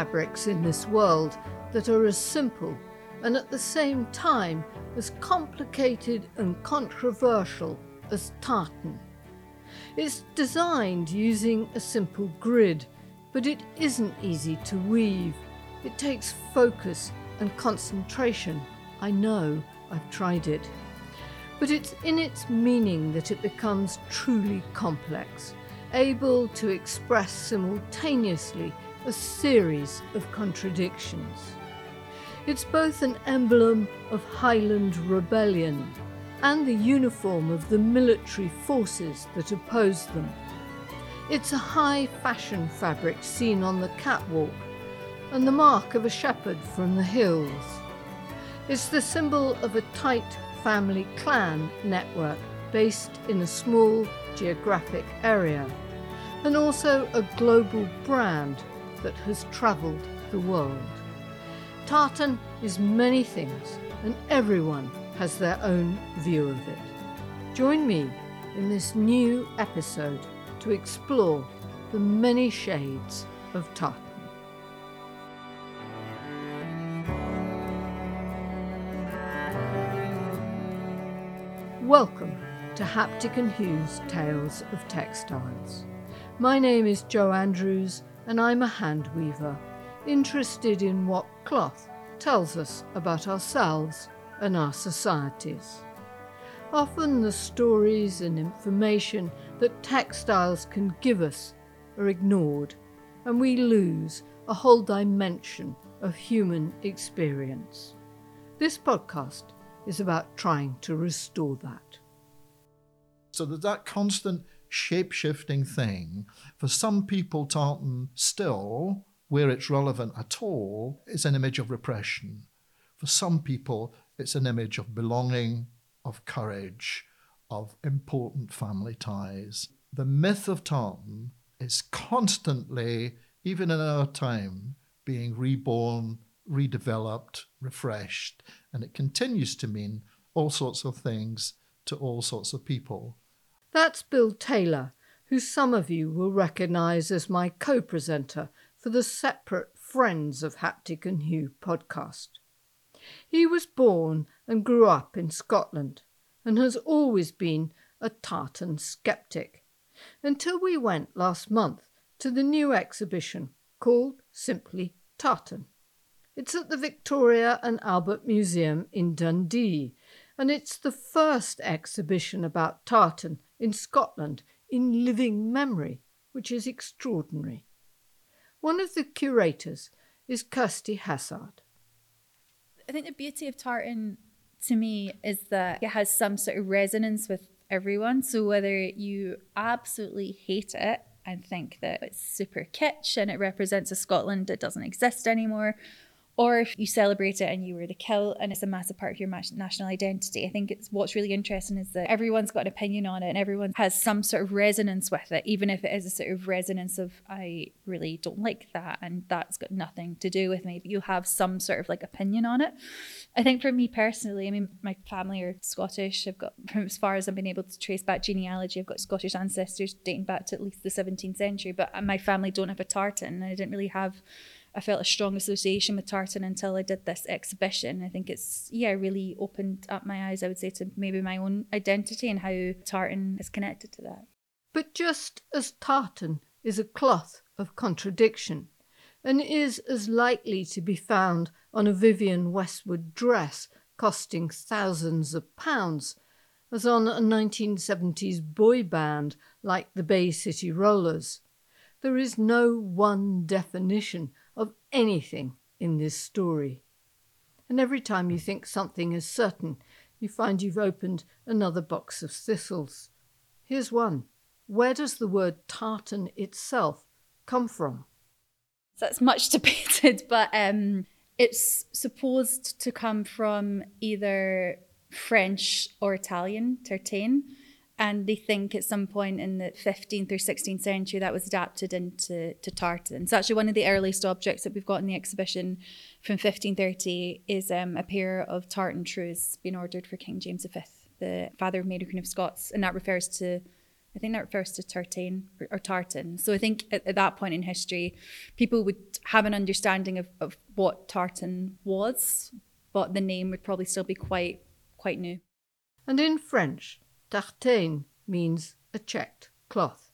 fabrics in this world that are as simple and at the same time as complicated and controversial as tartan. It's designed using a simple grid, but it isn't easy to weave. It takes focus and concentration. I know, I've tried it. But it's in its meaning that it becomes truly complex, able to express simultaneously a series of contradictions. It's both an emblem of Highland rebellion and the uniform of the military forces that oppose them. It's a high fashion fabric seen on the catwalk and the mark of a shepherd from the hills. It's the symbol of a tight family clan network based in a small geographic area, and also a global brand that has travelled the world. Tartan is many things, and everyone has their own view of it. Join me in this new episode to explore the many shades of tartan. Welcome to Haptic and Hue's Tales of Textiles. My name is Jo Andrews and I'm a hand weaver, interested in what cloth tells us about ourselves and our societies. Often the stories and information that textiles can give us are ignored, and we lose a whole dimension of human experience. This podcast is about trying to restore that. So there's that constant shape shifting thing. For some people, tartan still, where it's relevant at all, is an image of repression. For some people, it's an image of belonging, of courage, of important family ties. The myth of tartan is constantly, even in our time, being reborn, redeveloped, refreshed, and it continues to mean all sorts of things to all sorts of people. That's Bill Taylor, who some of you will recognise as my co presenter for the separate Friends of Haptic and Hue podcast. He was born and grew up in Scotland and has always been a tartan skeptic until we went last month to the new exhibition called simply Tartan. It's at the Victoria and Albert Museum in Dundee, and it's the first exhibition about tartan in Scotland in living memory, which is extraordinary. One of the curators is Kirsty Hassard. I think the beauty of tartan to me is that it has some sort of resonance with everyone. So whether you absolutely hate it and think that it's super kitsch and it represents a Scotland that doesn't exist anymore, or if you celebrate it and you wear the kilt and it's a massive part of your national identity. I think it's what's really interesting is that everyone's got an opinion on it and everyone has some sort of resonance with it, even if it is a sort of resonance of I really don't like that and that's got nothing to do with me. But you have some sort of like opinion on it. I think for me personally, I mean, my family are Scottish. I've got from as far as I've been able to trace back genealogy, I've got Scottish ancestors dating back to at least the 17th century. But uh, my family don't have a tartan, and I didn't really have I felt a strong association with tartan until I did this exhibition. I think it's yeah really opened up my eyes. I would say to maybe my own identity and how tartan is connected to that. But just as tartan is a cloth of contradiction, and is as likely to be found on a Vivienne Westwood dress costing thousands of pounds as on a 1970s boy band like the Bay City Rollers. There is no one definition anything in this story. And every time you think something is certain, you find you've opened another box of thistles. Here's one. Where does the word tartan itself come from? That's much debated, but um, it's supposed to come from either French or Italian, tartane and they think at some point in the 15th or 16th century that was adapted into to tartan. So actually one of the earliest objects that we've got in the exhibition from 1530 is um, a pair of tartan trews being ordered for King James V, the father of Mary Queen of Scots, and that refers to I think that refers to tartan or tartan. So I think at, at that point in history, people would have an understanding of, of what tartan was, but the name would probably still be quite quite new. And in French, tartane means a checked cloth.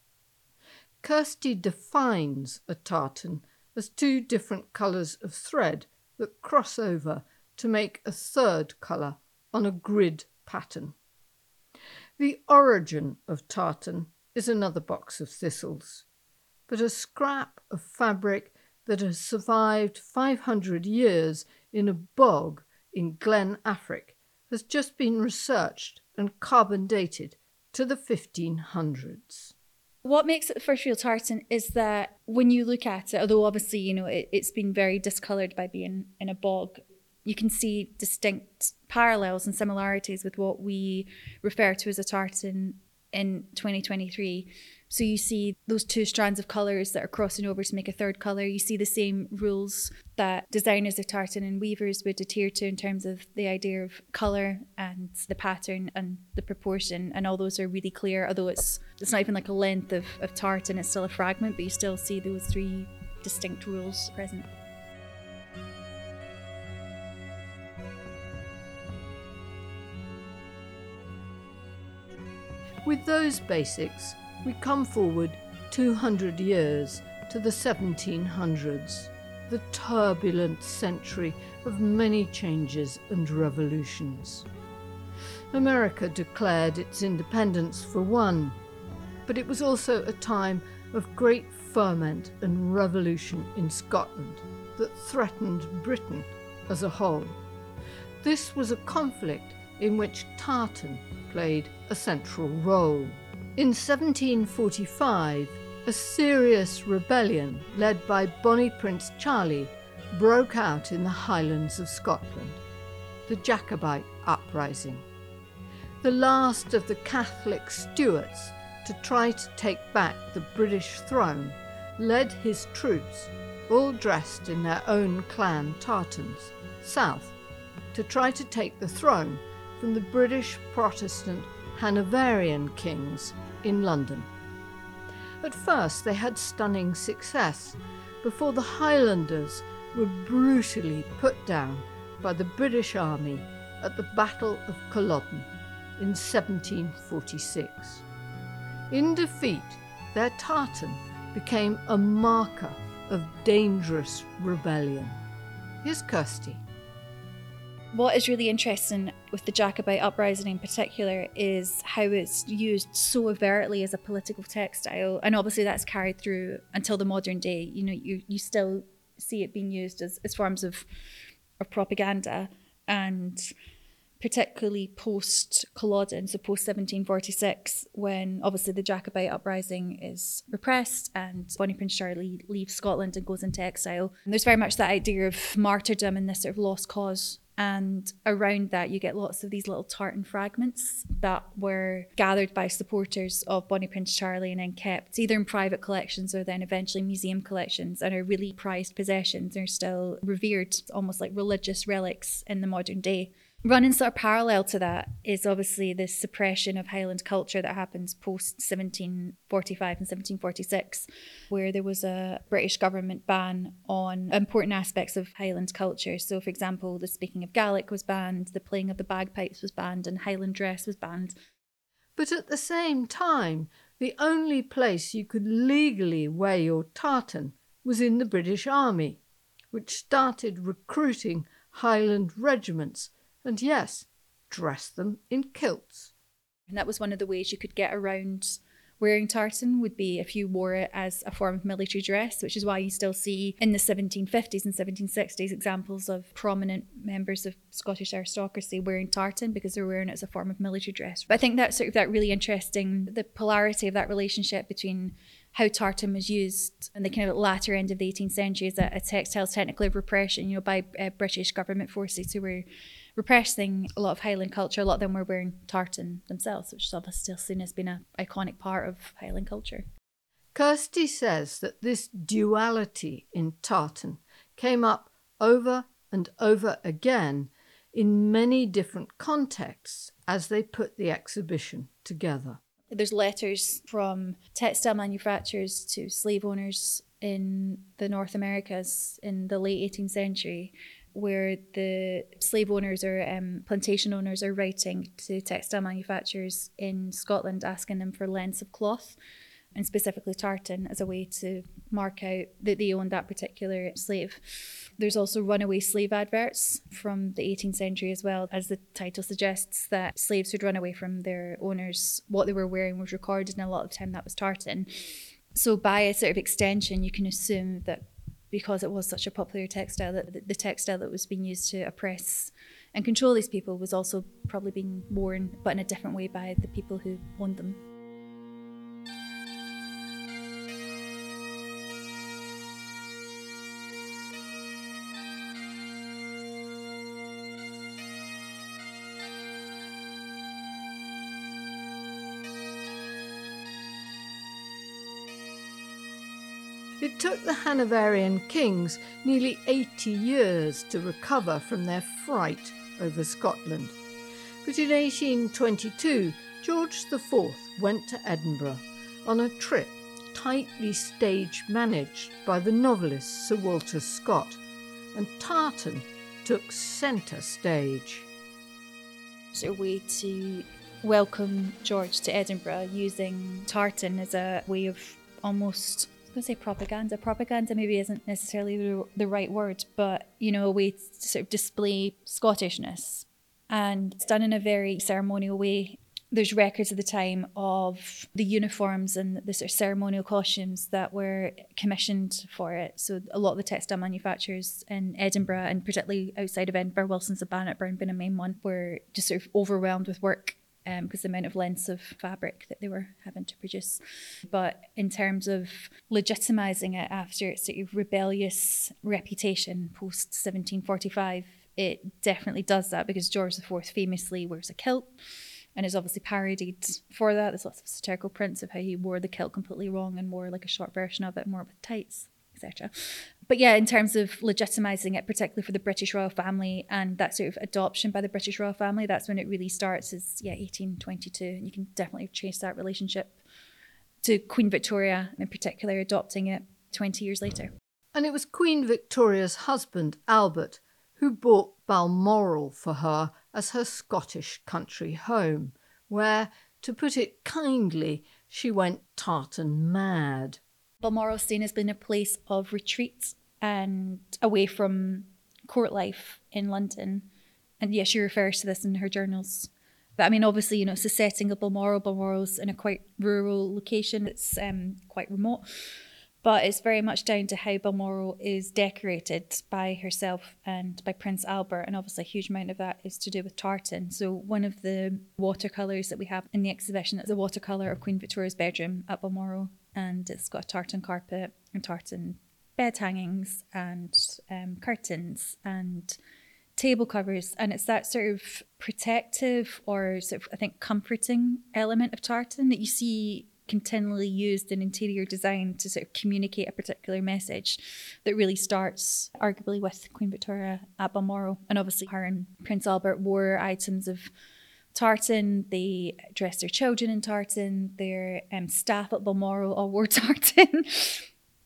Kirsty defines a tartan as two different colours of thread that cross over to make a third colour on a grid pattern. The origin of tartan is another box of thistles, but a scrap of fabric that has survived 500 years in a bog in Glen Affric has just been researched and carbon dated to the 1500s. What makes it the first real tartan is that when you look at it, although obviously, you know, it, it's been very discoloured by being in a bog, you can see distinct parallels and similarities with what we refer to as a tartan in 2023. So you see those two strands of colours that are crossing over to make a third colour. You see the same rules that designers of tartan and weavers would adhere to in terms of the idea of colour and the pattern and the proportion. And all those are really clear, although it's it's not even like a length of, of tartan, it's still a fragment, but you still see those three distinct rules present. With those basics, we come forward 200 years to the 1700s, the turbulent century of many changes and revolutions. America declared its independence for one, but it was also a time of great ferment and revolution in Scotland that threatened Britain as a whole. This was a conflict in which tartan played a central role. In 1745, a serious rebellion led by Bonnie Prince Charlie broke out in the Highlands of Scotland, the Jacobite uprising. The last of the Catholic Stuarts to try to take back the British throne led his troops, all dressed in their own clan tartans, south to try to take the throne from the British Protestant Hanoverian kings in London. At first, they had stunning success before the Highlanders were brutally put down by the British Army at the Battle of Culloden in 1746. In defeat, their tartan became a marker of dangerous rebellion. Here's Kirsty. What is really interesting with the Jacobite uprising in particular is how it's used so overtly as a political textile, and obviously that's carried through until the modern day. You know, you you still see it being used as, as forms of of propaganda, and particularly post Culloden, so post 1746, when obviously the Jacobite uprising is repressed and Bonnie Prince Charlie leaves Scotland and goes into exile. And there's very much that idea of martyrdom and this sort of lost cause and around that, you get lots of these little tartan fragments that were gathered by supporters of Bonnie Prince Charlie and then kept either in private collections or then eventually museum collections and are really prized possessions are still revered almost like religious relics in the modern day. Running sort of parallel to that is obviously the suppression of Highland culture that happens post 1745 and 1746, where there was a British government ban on important aspects of Highland culture. So, for example, the speaking of Gaelic was banned, the playing of the bagpipes was banned, and Highland dress was banned. But at the same time, the only place you could legally wear your tartan was in the British Army, which started recruiting Highland regiments and yes, dress them in kilts. And that was one of the ways you could get around wearing tartan would be if you wore it as a form of military dress, which is why you still see in the 1750s and 1760s examples of prominent members of Scottish aristocracy wearing tartan because they're wearing it as a form of military dress. But I think that's sort of that really interesting the polarity of that relationship between how tartan was used in the kind of latter end of the 18th century as a, a textile technically of repression, you know, by uh, British government forces who were repressing a lot of Highland culture. A lot of them were wearing tartan themselves, which is obviously still seen as being an iconic part of Highland culture. Kirsty says that this duality in tartan came up over and over again in many different contexts as they put the exhibition together. There's letters from textile manufacturers to slave owners in the North Americas in the late 18th century where the slave owners or um, plantation owners are writing to textile manufacturers in Scotland asking them for lengths of cloth and specifically tartan as a way to mark out that they owned that particular slave. There's also runaway slave adverts from the 18th century as well, as the title suggests that slaves who'd run away from their owners, what they were wearing was recorded, and a lot of the time that was tartan. So, by a sort of extension, you can assume that because it was such a popular textile that the textile that was being used to oppress and control these people was also probably being worn but in a different way by the people who owned them. Took the Hanoverian kings nearly 80 years to recover from their fright over Scotland. But in 1822, George IV went to Edinburgh on a trip tightly stage managed by the novelist Sir Walter Scott, and tartan took centre stage. It's a way to welcome George to Edinburgh using tartan as a way of almost going to say propaganda. Propaganda maybe isn't necessarily the, right word, but you know, a way to sort of display Scottishness. And it's done in a very ceremonial way. There's records of the time of the uniforms and the sort of ceremonial costumes that were commissioned for it. So a lot of the textile manufacturers in Edinburgh and particularly outside of Edinburgh, Wilson's of Bannockburn being a main one, were just sort of overwhelmed with work because um, the amount of lengths of fabric that they were having to produce. But in terms of legitimizing it after its sort of rebellious reputation post 1745, it definitely does that because George IV famously wears a kilt and is obviously parodied for that. There's lots of satirical prints of how he wore the kilt completely wrong and wore like a short version of it, more with tights etc. But yeah, in terms of legitimizing it, particularly for the British royal family and that sort of adoption by the British royal family, that's when it really starts. Is yeah, 1822, and you can definitely trace that relationship to Queen Victoria in particular adopting it 20 years later. And it was Queen Victoria's husband, Albert, who bought Balmoral for her as her Scottish country home, where, to put it kindly, she went tartan mad. Balmoral seen has been a place of retreat and away from court life in London. And yes, she refers to this in her journals. But I mean, obviously, you know, it's the setting of Balmoral. Balmoral's in a quite rural location. It's um, quite remote. But it's very much down to how Balmoral is decorated by herself and by Prince Albert. And obviously, a huge amount of that is to do with tartan. So, one of the watercolours that we have in the exhibition is a watercolour of Queen Victoria's bedroom at Balmoral and it's got a tartan carpet and tartan bed hangings and um, curtains and table covers and it's that sort of protective or sort of i think comforting element of tartan that you see continually used in interior design to sort of communicate a particular message that really starts arguably with queen victoria at balmoral and obviously her and prince albert wore items of tartan. They dressed their children in tartan. Their um, staff at Balmoral all wore tartan.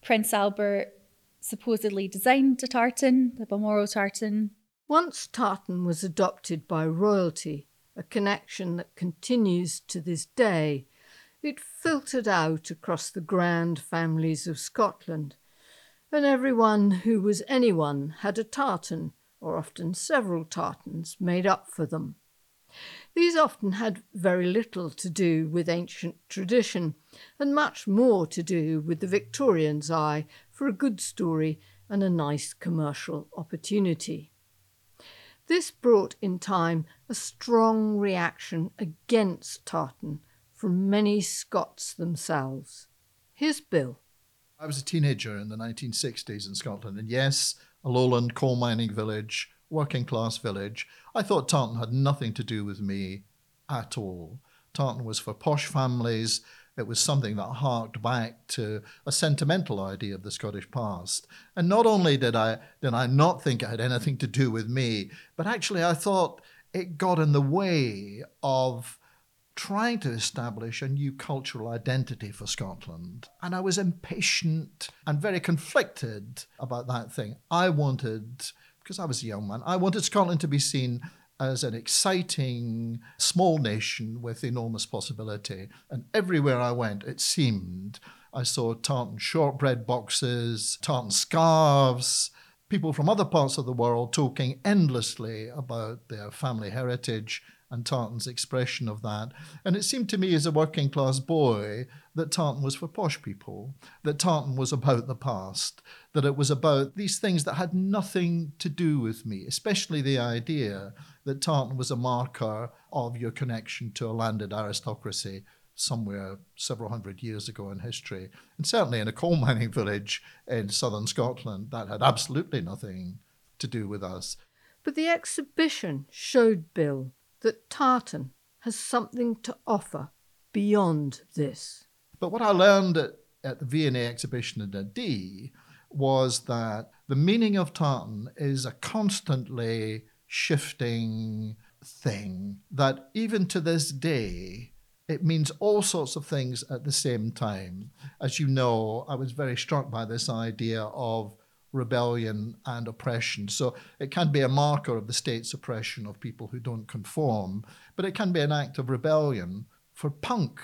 Prince Albert supposedly designed a tartan, the Balmoral tartan. Once tartan was adopted by royalty, a connection that continues to this day, it filtered out across the grand families of Scotland, and everyone who was anyone had a tartan, or often several tartans, made up for them. These often had very little to do with ancient tradition, and much more to do with the Victorian's eye for a good story and a nice commercial opportunity. This brought in time a strong reaction against tartan from many Scots themselves. Here's Bill. I was a teenager in the 1960s in Scotland, and yes, a lowland coal mining village working class village. I thought tartan had nothing to do with me at all. Tartan was for posh families. It was something that harked back to a sentimental idea of the Scottish past. And not only did I did I not think it had anything to do with me, but actually I thought it got in the way of trying to establish a new cultural identity for Scotland. And I was impatient and very conflicted about that thing. I wanted, because I was a young man, I wanted Scotland to be seen as an exciting small nation with enormous possibility. And everywhere I went, it seemed I saw tartan shortbread boxes, tartan scarves, people from other parts of the world talking endlessly about their family heritage and Tartan's expression of that. And it seemed to me as a working class boy that Tartan was for posh people, that Tartan was about the past, that it was about these things that had nothing to do with me, especially the idea that Tartan was a marker of your connection to a landed aristocracy somewhere several hundred years ago in history. And certainly in a coal mining village in southern Scotland, that had absolutely nothing to do with us. But the exhibition showed Bill that tartan has something to offer beyond this. But what I learned at, at the V&A exhibition in Dundee was that the meaning of tartan is a constantly shifting thing that even to this day it means all sorts of things at the same time. As you know, I was very struck by this idea of rebellion and oppression. So it can be a marker of the state's oppression of people who don't conform, but it can be an act of rebellion. For punk,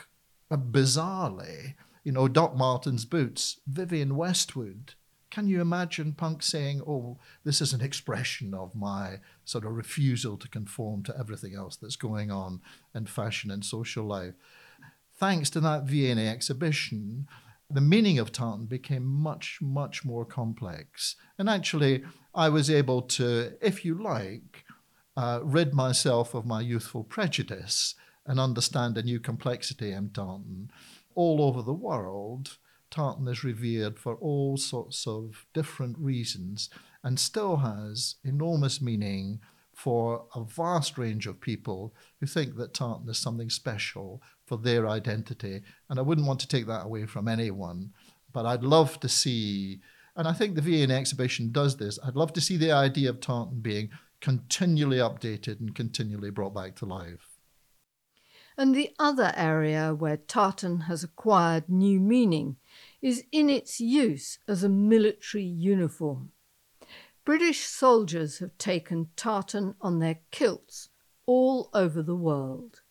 bizarrely, you know, Doc Martens boots, Vivienne Westwood. Can you imagine punk saying, oh, this is an expression of my sort of refusal to conform to everything else that's going on in fashion and social life? Thanks to that V&A exhibition, the meaning of tartan became much, much more complex. And actually, I was able to, if you like, uh, rid myself of my youthful prejudice and understand a new complexity in tartan. All over the world, tartan is revered for all sorts of different reasons and still has enormous meaning for a vast range of people who think that tartan is something special for their identity. And I wouldn't want to take that away from anyone, but I'd love to see, and I think the V&A exhibition does this, I'd love to see the idea of tartan being continually updated and continually brought back to life. And the other area where tartan has acquired new meaning is in its use as a military uniform. British soldiers have taken tartan on their kilts all over the world.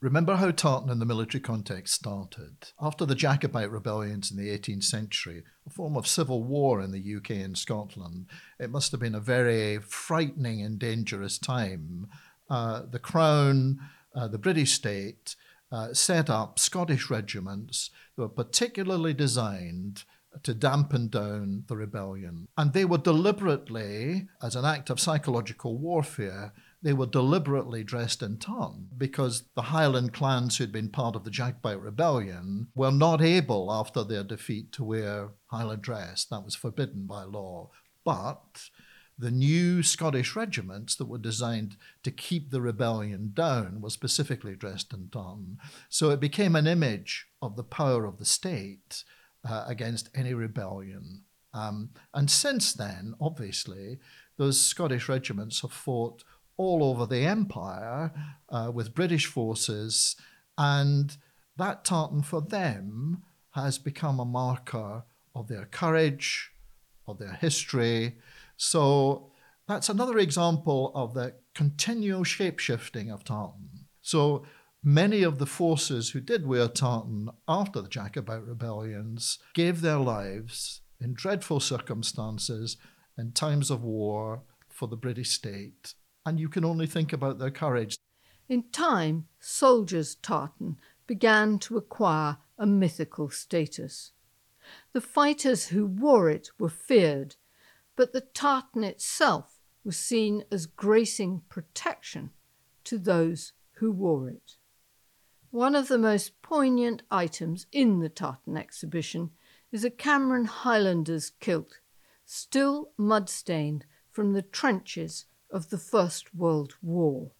Remember how tartan in the military context started. After the Jacobite rebellions in the 18th century, a form of civil war in the UK and Scotland, it must have been a very frightening and dangerous time. Uh, the Crown, uh, the British state, uh, set up Scottish regiments that were particularly designed to dampen down the rebellion. And they were deliberately, as an act of psychological warfare, they were deliberately dressed in tartan because the Highland clans who'd been part of the Jacobite rebellion were not able, after their defeat, to wear Highland dress. That was forbidden by law. But the new Scottish regiments that were designed to keep the rebellion down were specifically dressed in tartan. So it became an image of the power of the state uh, against any rebellion. Um, and since then, obviously, those Scottish regiments have fought all over the empire uh, with British forces, and that tartan for them has become a marker of their courage, of their history. So that's another example of the continual shapeshifting of tartan. So Many of the forces who did wear tartan after the Jacobite rebellions gave their lives in dreadful circumstances in times of war for the British state. And you can only think about their courage. In time, soldiers' tartan began to acquire a mythical status. The fighters who wore it were feared, but the tartan itself was seen as gracing protection to those who wore it. One of the most poignant items in the tartan exhibition is a Cameron Highlanders kilt, still mud stained from the trenches of the First World War.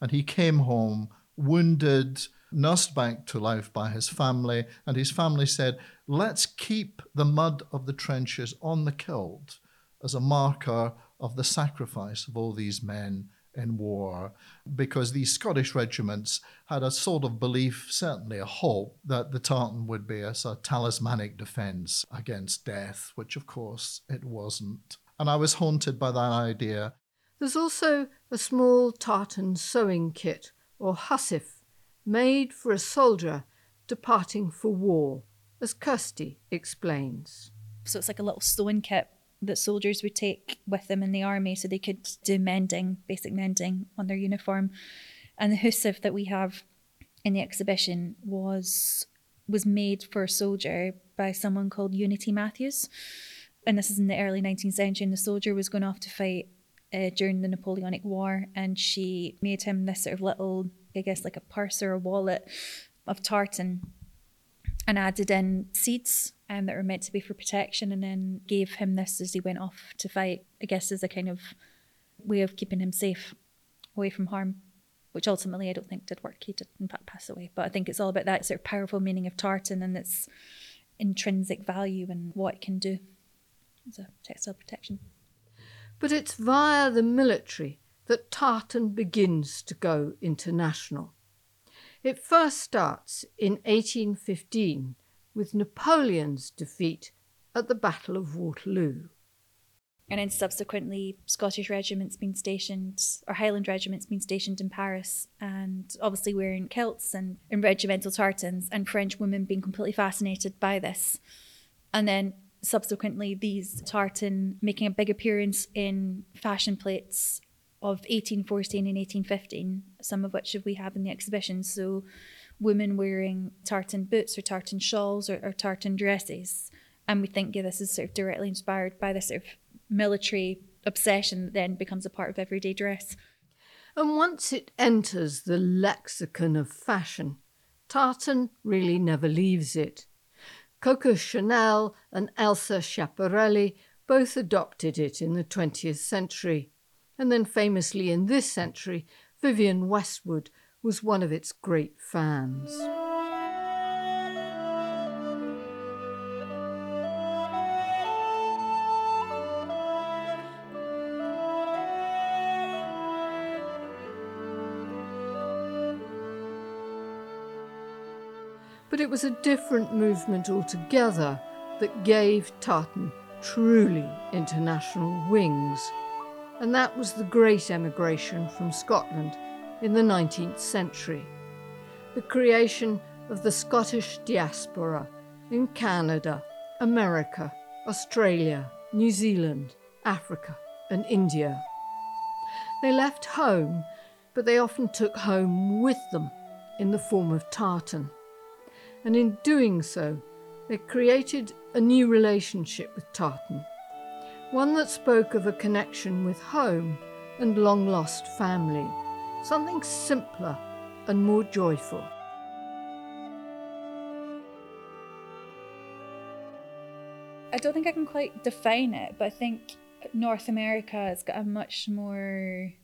And he came home wounded, nursed back to life by his family, and his family said, Let's keep the mud of the trenches on the kilt as a marker of the sacrifice of all these men in war because these Scottish regiments had a sort of belief, certainly a hope, that the tartan would be a sort of talismanic defense against death, which of course it wasn't. And I was haunted by that idea. There's also a small tartan sewing kit, or hussif, made for a soldier departing for war, as Kirsty explains. So it's like a little sewing kit that soldiers would take with them in the army so they could do mending, basic mending on their uniform. And the hussif that we have in the exhibition was was made for a soldier by someone called Unity Matthews. And this is in the early 19th century, and the soldier was going off to fight uh, during the Napoleonic War, and she made him this sort of little, I guess, like a purse or a wallet of tartan and added in seeds um, that were meant to be for protection and then gave him this as he went off to fight, I guess, as a kind of way of keeping him safe away from harm, which ultimately I don't think did work. He did, in fact, pass away. But I think it's all about that sort of powerful meaning of tartan and its intrinsic value and what it can do as a textile protection. But it's via the military that tartan begins to go international. It first starts in 1815 with Napoleon's defeat at the Battle of Waterloo. And then subsequently, Scottish regiments being stationed, or Highland regiments being stationed in Paris, and obviously wearing kilts and, and regimental tartans, and French women being completely fascinated by this. And then subsequently, these tartan making a big appearance in fashion plates of 1814 and 1815, some of which we have in the exhibition. So, women wearing tartan boots or tartan shawls or, or tartan dresses. And we think yeah, this is sort of directly inspired by this sort of military obsession that then becomes a part of everyday dress. And once it enters the lexicon of fashion, tartan really never leaves it. Coco Chanel and Elsa Schiaparelli both adopted it in the 20th century and then famously in this century, Vivienne Westwood was one of its great fans. It was a different movement altogether that gave tartan truly international wings and that was the great emigration from Scotland in the 19th century. The creation of the Scottish diaspora in Canada, America, Australia, New Zealand, Africa, and India. They left home, but they often took home with them in the form of tartan. And in doing so, they created a new relationship with tartan one that spoke of a connection with home and long lost family, something simpler and more joyful. I don't think I can quite define it, but I think North America has got a much more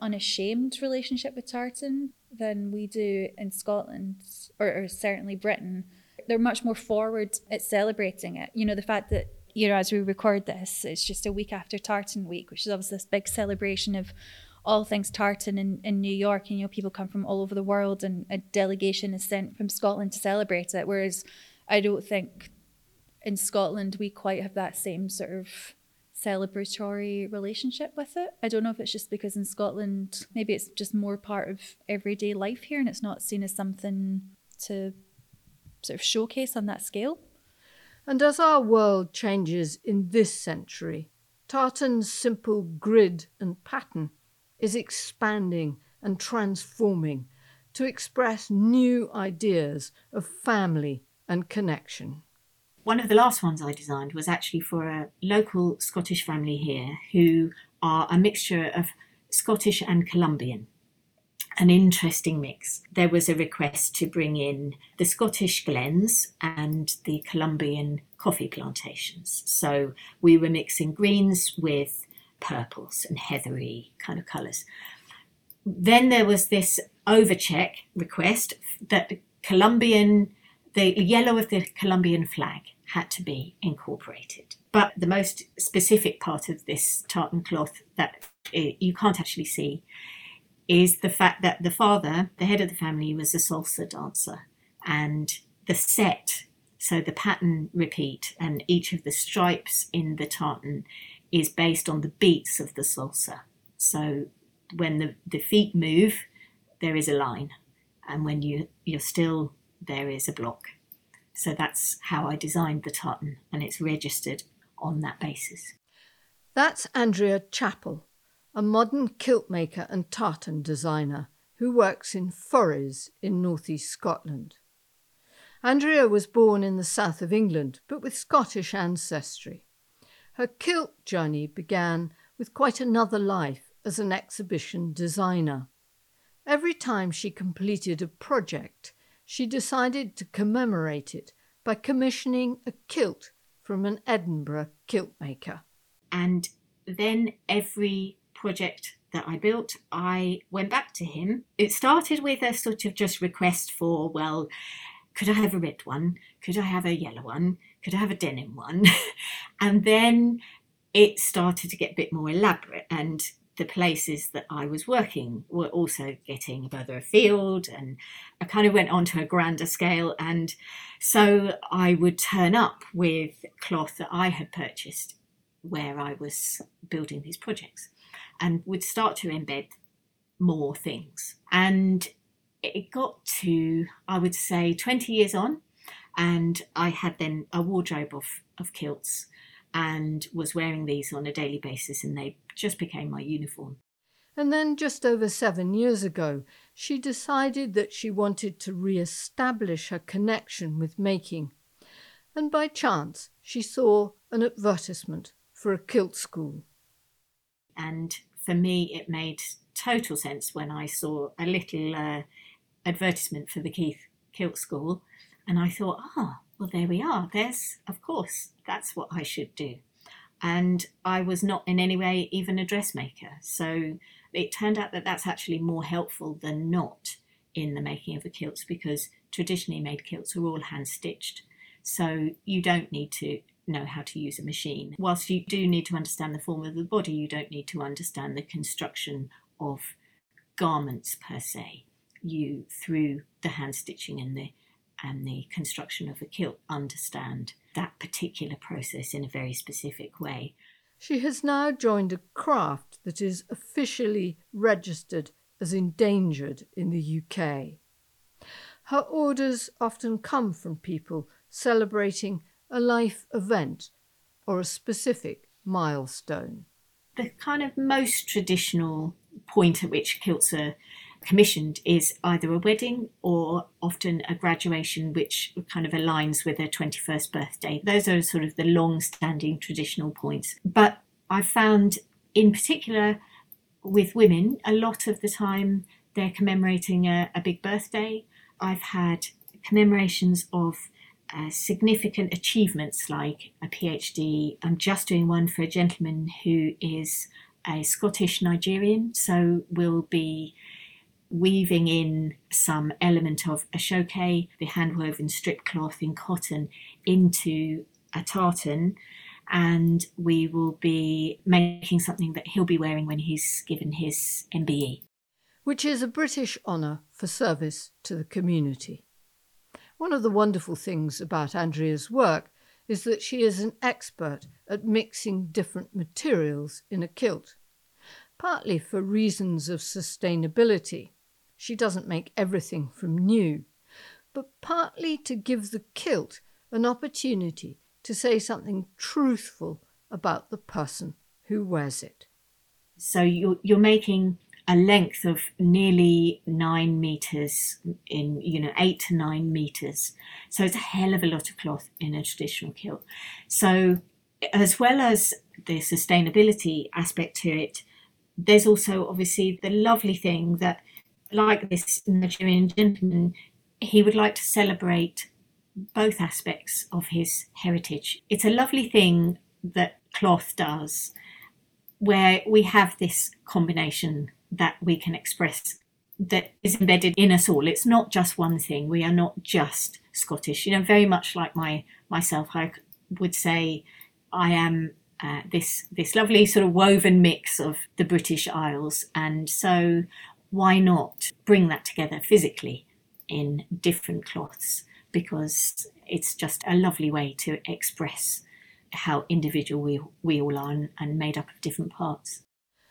unashamed relationship with tartan than we do in Scotland, or, or certainly Britain. They're much more forward at celebrating it. You know, the fact that you know, as we record this, it's just a week after Tartan Week, which is obviously this big celebration of all things tartan in, in New York. And, you know, people come from all over the world and a delegation is sent from Scotland to celebrate it. Whereas I don't think in Scotland we quite have that same sort of celebratory relationship with it. I don't know if it's just because in Scotland, maybe it's just more part of everyday life here and it's not seen as something to sort of showcase on that scale. And as our world changes in this century, tartan's simple grid and pattern is expanding and transforming to express new ideas of family and connection. One of the last ones I designed was actually for a local Scottish family here who are a mixture of Scottish and Colombian an interesting mix. There was a request to bring in the Scottish glens and the Colombian coffee plantations. So we were mixing greens with purples and heathery kind of colours. Then there was this overcheck request that Colombian, the yellow of the Colombian flag had to be incorporated. But the most specific part of this tartan cloth that eh, you can't actually see is the fact that the father, the head of the family, was a salsa dancer, and the set, so the pattern repeat, and each of the stripes in the tartan is based on the beats of the salsa. So when the, the feet move, there is a line, and when you, you're still, there is a block. So that's how I designed the tartan, and it's registered on that basis. That's Andrea Chappell, a modern kilt maker and tartan designer who works in Forres in northeast Scotland. Andrea was born in the south of England, but with Scottish ancestry. Her kilt journey began with quite another life as an exhibition designer. Every time she completed a project, she decided to commemorate it by commissioning a kilt from an Edinburgh kilt maker. And then every project that I built, I went back to him. It started with a sort of just request for, well, could I have a red one? Could I have a yellow one? Could I have a denim one? and then it started to get a bit more elaborate and the places that I was working were also getting further afield, and I kind of went on to a grander scale. And so I would turn up with cloth that I had purchased where I was building these projects and would start to embed more things. And it got to, I would say, 20 years on, and I had then a wardrobe of, of kilts and was wearing these on a daily basis, and they just became my uniform. And then, just over seven years ago, she decided that she wanted to re establish her connection with making. And by chance, she saw an advertisement for a kilt school. And for me, it made total sense when I saw a little uh, advertisement for the Keith Kilt School. And I thought, ah, oh, well, there we are. There's, of course, that's what I should do. And I was not in any way even a dressmaker. So it turned out that that's actually more helpful than not in the making of the kilts because traditionally made kilts are all hand stitched. So you don't need to know how to use a machine. Whilst you do need to understand the form of the body, you don't need to understand the construction of garments per se. You, through the hand stitching and the and the construction of a kilt understand that particular process in a very specific way. She has now joined a craft that is officially registered as endangered in the UK. Her orders often come from people celebrating a life event or a specific milestone. The kind of most traditional point at which kilts are commissioned is either a wedding or often a graduation, which kind of aligns with a 21st birthday. Those are sort of the long standing traditional points. But I've found, in particular, with women, a lot of the time they're commemorating a, a big birthday. I've had commemorations of uh, significant achievements like a PhD. I'm just doing one for a gentleman who is a Scottish Nigerian, so will be weaving in some element of Aso Oke, the hand-woven strip cloth in cotton, into a tartan, and we will be making something that he'll be wearing when he's given his MBE. Which is a British honour for service to the community. One of the wonderful things about Andrea's work is that she is an expert at mixing different materials in a kilt, partly for reasons of sustainability she doesn't make everything from new, but partly to give the kilt an opportunity to say something truthful about the person who wears it. So you're, you're making a length of nearly nine meters in, you know, eight to nine meters. So it's a hell of a lot of cloth in a traditional kilt. So, as well as the sustainability aspect to it, there's also obviously the lovely thing that like this Nigerian gentleman, he would like to celebrate both aspects of his heritage. It's a lovely thing that cloth does, where we have this combination that we can express that is embedded in us all. It's not just one thing. We are not just Scottish. You know, very much like my myself, I would say I am uh, this this lovely sort of woven mix of the British Isles, and so why not bring that together physically in different cloths? Because it's just a lovely way to express how individual we, we all are and, and made up of different parts.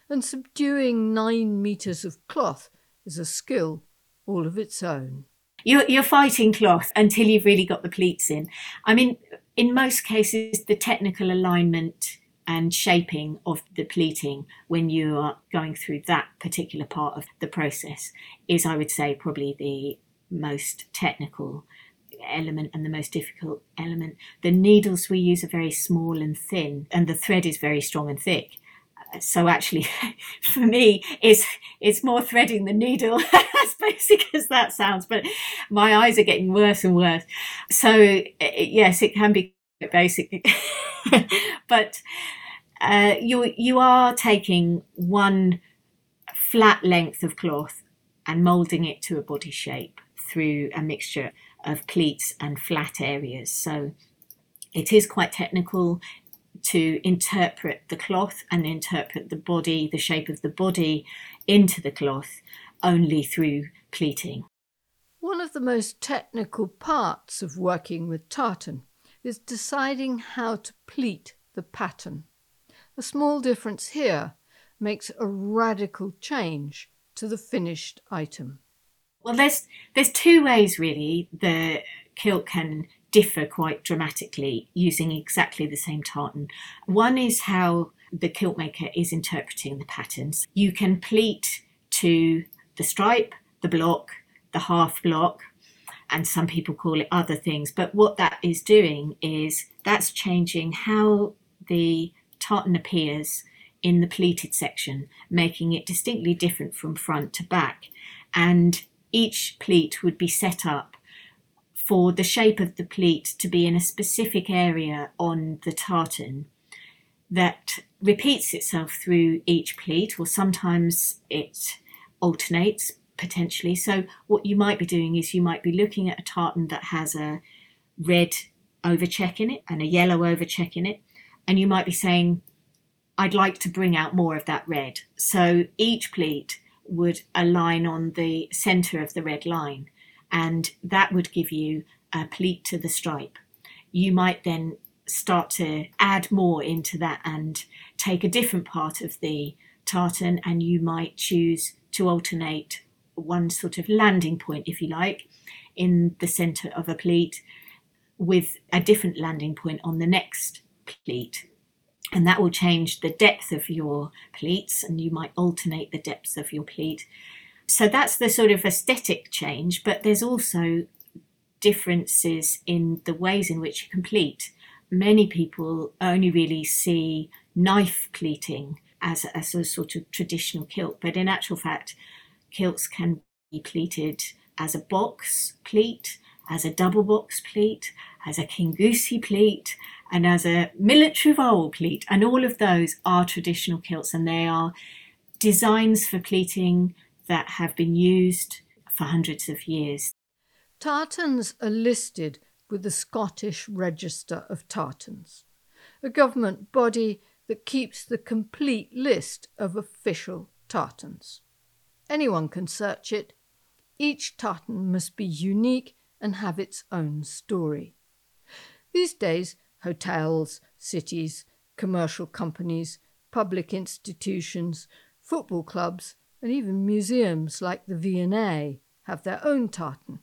And subduing nine metres of cloth is a skill all of its own. You're, you're fighting cloth until you've really got the pleats in. I mean, in most cases, the technical alignment and shaping of the pleating when you are going through that particular part of the process is, I would say, probably the most technical element and the most difficult element. The needles we use are very small and thin, and the thread is very strong and thick. So actually, for me, it's it's more threading the needle, as basic as that sounds. But my eyes are getting worse and worse. So eh, yes, it can be basic, but uh, you you are taking one flat length of cloth and molding it to a body shape through a mixture of pleats and flat areas. So it is quite technical to interpret the cloth and interpret the body, the shape of the body into the cloth only through pleating. One of the most technical parts of working with tartan is deciding how to pleat the pattern. A small difference here makes a radical change to the finished item. Well, there's there's two ways really the kilt can differ quite dramatically using exactly the same tartan. One is how the kilt maker is interpreting the patterns. You can pleat to the stripe, the block, the half block, and some people call it other things. But what that is doing is that's changing how the tartan appears in the pleated section, making it distinctly different from front to back. And each pleat would be set up for the shape of the pleat to be in a specific area on the tartan that repeats itself through each pleat, or sometimes it alternates potentially. So, what you might be doing is you might be looking at a tartan that has a red overcheck in it and a yellow overcheck in it, and you might be saying, I'd like to bring out more of that red. So, each pleat would align on the center of the red line, and that would give you a pleat to the stripe. You might then start to add more into that and take a different part of the tartan, and you might choose to alternate one sort of landing point, if you like, in the center of a pleat with a different landing point on the next pleat and that will change the depth of your pleats and you might alternate the depths of your pleat. So that's the sort of aesthetic change but there's also differences in the ways in which you complete many people only really see knife pleating as, as a sort of traditional kilt but in actual fact kilts can be pleated as a box pleat as a double box pleat as a kingussie pleat and as a military vowel pleat. And all of those are traditional kilts and they are designs for pleating that have been used for hundreds of years. Tartans are listed with the Scottish Register of Tartans, a government body that keeps the complete list of official tartans. Anyone can search it. Each tartan must be unique and have its own story. These days, hotels, cities, commercial companies, public institutions, football clubs, and even museums like the V&A have their own tartan.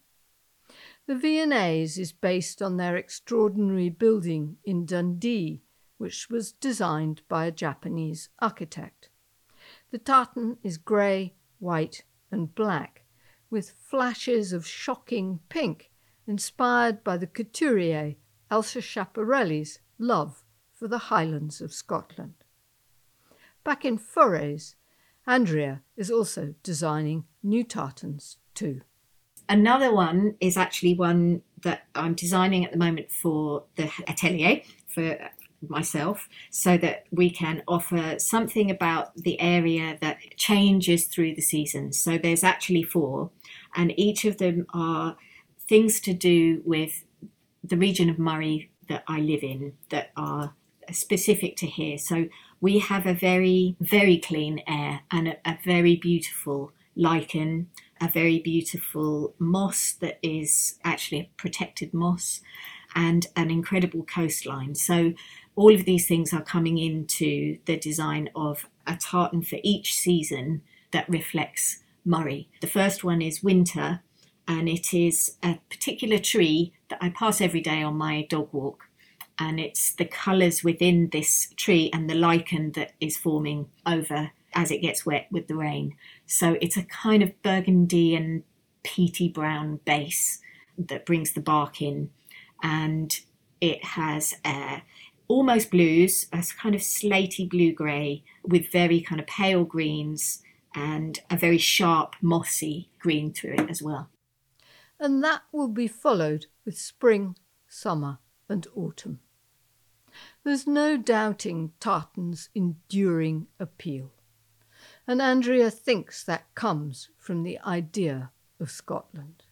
The V&A's is based on their extraordinary building in Dundee, which was designed by a Japanese architect. The tartan is grey, white, and black, with flashes of shocking pink, inspired by the couturier Elsa Schiaparelli's love for the Highlands of Scotland. Back in Forres, Andrea is also designing new tartans too. Another one is actually one that I'm designing at the moment for the atelier for myself so that we can offer something about the area that changes through the seasons. So there's actually four, and each of them are things to do with the region of Moray that I live in that are specific to here. So we have a very, very clean air and a, a very beautiful lichen, a very beautiful moss that is actually a protected moss, and an incredible coastline. So all of these things are coming into the design of a tartan for each season that reflects Moray. The first one is winter, and it is a particular tree that I pass every day on my dog walk. And it's the colours within this tree and the lichen that is forming over as it gets wet with the rain. So it's a kind of burgundy and peaty brown base that brings the bark in. And it has uh, almost blues, a kind of slaty blue grey with very kind of pale greens and a very sharp mossy green through it as well and that will be followed with spring, summer, and autumn. There's no doubting tartan's enduring appeal, and Andrea thinks that comes from the idea of Scotland.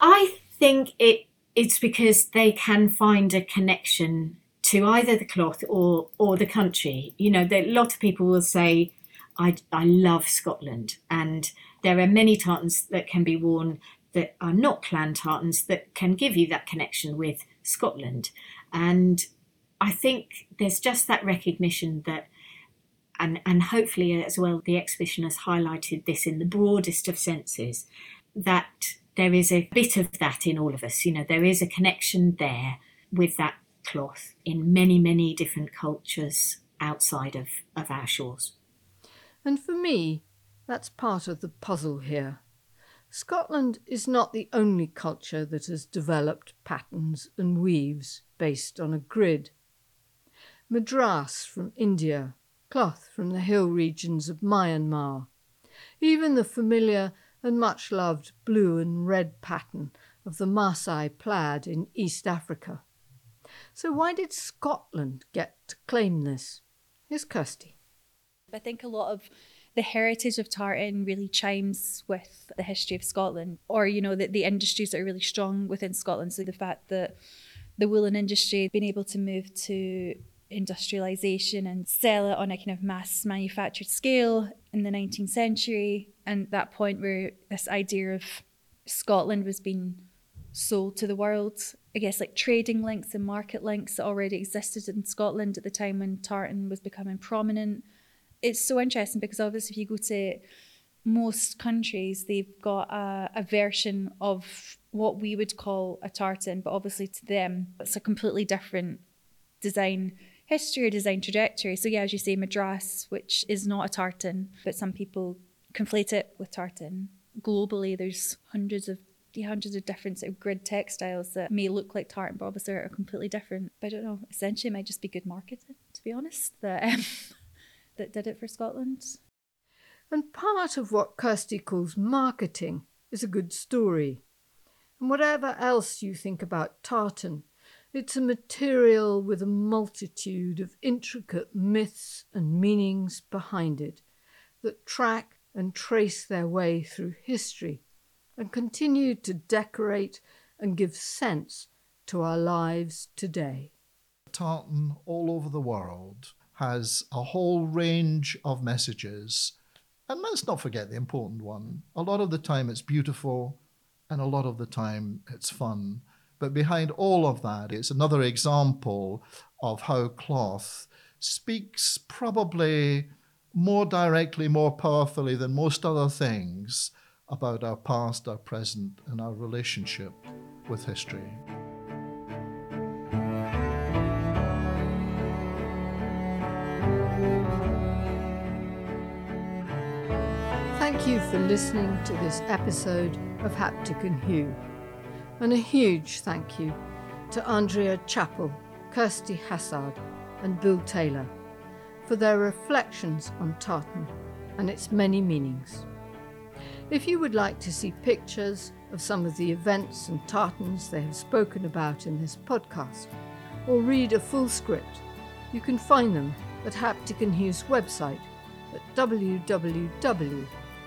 I think it it's because they can find a connection to either the cloth or or the country. You know, a lot of people will say, "I I love Scotland," and there are many tartans that can be worn that are not clan tartans that can give you that connection with Scotland. And I think there's just that recognition that, and, and hopefully as well, the exhibition has highlighted this in the broadest of senses, that there is a bit of that in all of us. You know, there is a connection there with that cloth in many, many different cultures outside of, of our shores. And for me, that's part of the puzzle here. Scotland is not the only culture that has developed patterns and weaves based on a grid. Madras from India, cloth from the hill regions of Myanmar, even the familiar and much loved blue and red pattern of the Maasai plaid in East Africa. So, why did Scotland get to claim this? Here's Kirsty. I think a lot of the heritage of tartan really chimes with the history of Scotland, or you know, the, the industries that are really strong within Scotland. So the fact that the woolen industry being able to move to industrialization and sell it on a kind of mass manufactured scale in the 19th century, and that point where this idea of Scotland was being sold to the world. I guess like trading links and market links that already existed in Scotland at the time when tartan was becoming prominent it's so interesting because obviously if you go to most countries, they've got a, a version of what we would call a tartan, but obviously to them, it's a completely different design history or design trajectory. So yeah, as you say, Madras, which is not a tartan, but some people conflate it with tartan. Globally, there's hundreds of hundreds of different sort of grid textiles that may look like tartan, but obviously are completely different. But I don't know. Essentially, it might just be good marketing, to be honest. That um, that did it for Scotland. And part of what Kirsty calls marketing is a good story. And whatever else you think about tartan, it's a material with a multitude of intricate myths and meanings behind it that track and trace their way through history and continue to decorate and give sense to our lives today. Tartan all over the world has a whole range of messages. And let's not forget the important one. A lot of the time it's beautiful, and a lot of the time it's fun. But behind all of that, it's another example of how cloth speaks probably more directly, more powerfully than most other things about our past, our present, and our relationship with history. You for listening to this episode of Haptic and Hue. And a huge thank you to Andrea Chappell, Kirsty Hassard, and Bill Taylor for their reflections on tartan and its many meanings. If you would like to see pictures of some of the events and tartans they have spoken about in this podcast, or read a full script, you can find them at Haptic and Hue's website at www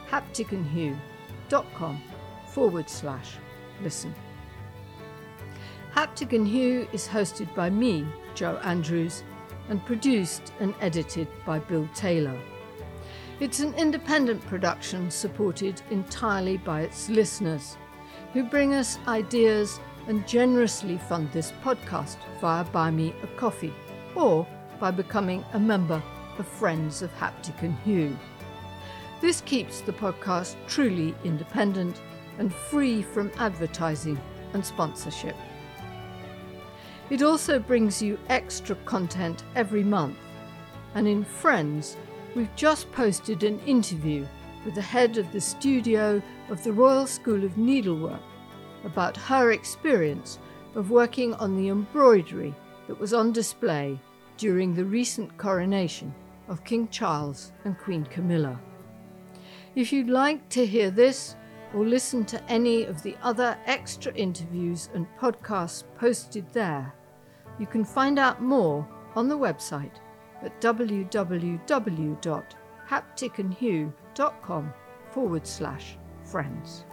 hapticandhue.com forward slash listen. Haptic and Hue is hosted by me, Jo Andrews, and produced and edited by Bill Taylor. It's an independent production supported entirely by its listeners, who bring us ideas and generously fund this podcast via Buy Me a Coffee or by becoming a member of Friends of Haptic and Hue. This keeps the podcast truly independent and free from advertising and sponsorship. It also brings you extra content every month, and in Friends, we've just posted an interview with the head of the studio of the Royal School of Needlework about her experience of working on the embroidery that was on display during the recent coronation of King Charles and Queen Camilla. If you'd like to hear this or listen to any of the other extra interviews and podcasts posted there, you can find out more on the website at www.hapticandhue.com forward slash friends.